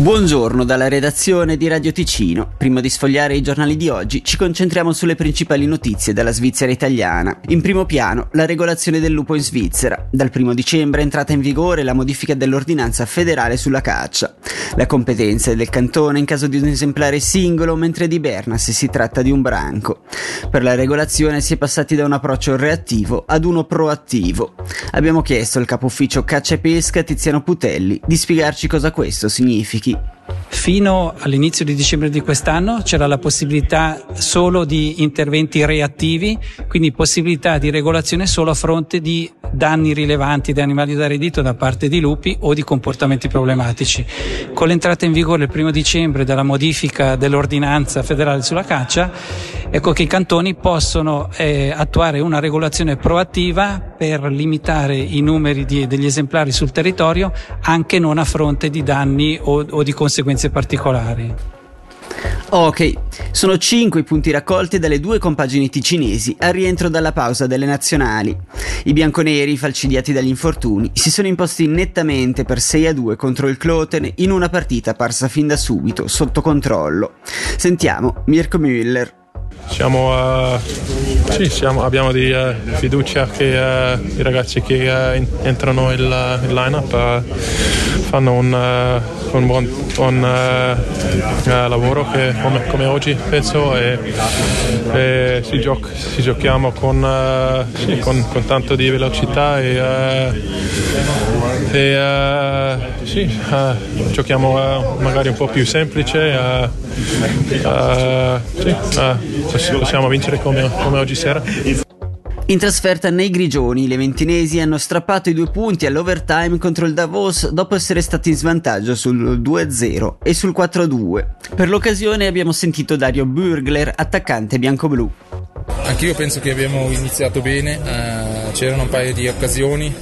Buongiorno dalla redazione di Radio Ticino. Prima di sfogliare i giornali di oggi ci concentriamo sulle principali notizie della Svizzera italiana. In primo piano la regolazione del lupo in Svizzera. Dal primo dicembre è entrata in vigore la modifica dell'ordinanza federale sulla caccia. La competenza è del cantone in caso di un esemplare singolo, mentre di Berna se si tratta di un branco. Per la regolazione si è passati da un approccio reattivo ad uno proattivo. Abbiamo chiesto al capo ufficio caccia e pesca Tiziano Putelli di spiegarci cosa questo significhi はい Fino all'inizio di dicembre di quest'anno c'era la possibilità solo di interventi reattivi, quindi possibilità di regolazione solo a fronte di danni rilevanti di animali da reddito da parte di lupi o di comportamenti problematici. Con l'entrata in vigore il primo dicembre della modifica dell'ordinanza federale sulla caccia, ecco che i cantoni possono eh, attuare una regolazione proattiva per limitare i numeri di, degli esemplari sul territorio anche non a fronte di danni o, o di conseguenze particolari. Ok, sono 5 i punti raccolti dalle due compagini ticinesi al rientro dalla pausa delle nazionali. I bianconeri, falcidiati dagli infortuni, si sono imposti nettamente per 6 a 2 contro il Cloten in una partita parsa fin da subito, sotto controllo. Sentiamo Mirko Müller. Siamo, uh, sì, siamo, abbiamo di uh, fiducia che uh, i ragazzi che entrano il, il line-up fanno un, un buon un, lavoro che, come, come, oggi penso e, e si, gioca, si, giochiamo con, sì, con, con, tanto di velocità e, e sì, giochiamo magari un po' più semplice sì, possiamo vincere come, come oggi sera. In trasferta nei Grigioni, le ventinesi hanno strappato i due punti all'overtime contro il Davos dopo essere stati in svantaggio sul 2-0 e sul 4-2. Per l'occasione abbiamo sentito Dario Burgler, attaccante bianco-blu. Anch'io penso che abbiamo iniziato bene, uh, c'erano un paio di occasioni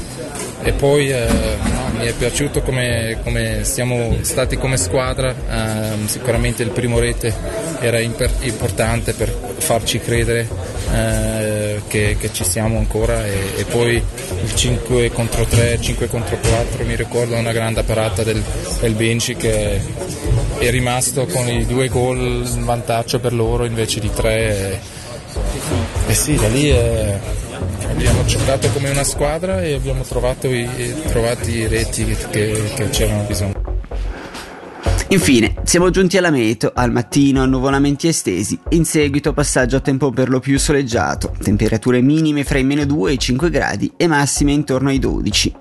e poi uh, mi è piaciuto come, come, siamo stati come squadra, uh, sicuramente il primo rete era imper- importante per farci credere uh, che, che, ci siamo ancora. E, e, poi il 5 contro 3, 5 contro 4 mi ricordo una grande parata del, del Benci che è rimasto con i due gol in vantaggio per loro invece di tre. E, e sì, da lì... È, giocato come una squadra e abbiamo trovato i, trovato i reti che, che c'erano bisogno. Infine, siamo giunti alla meteo, al mattino annuvolamenti estesi, in seguito passaggio a tempo per lo più soleggiato, temperature minime fra i meno 2 e i 5 gradi e massime intorno ai 12.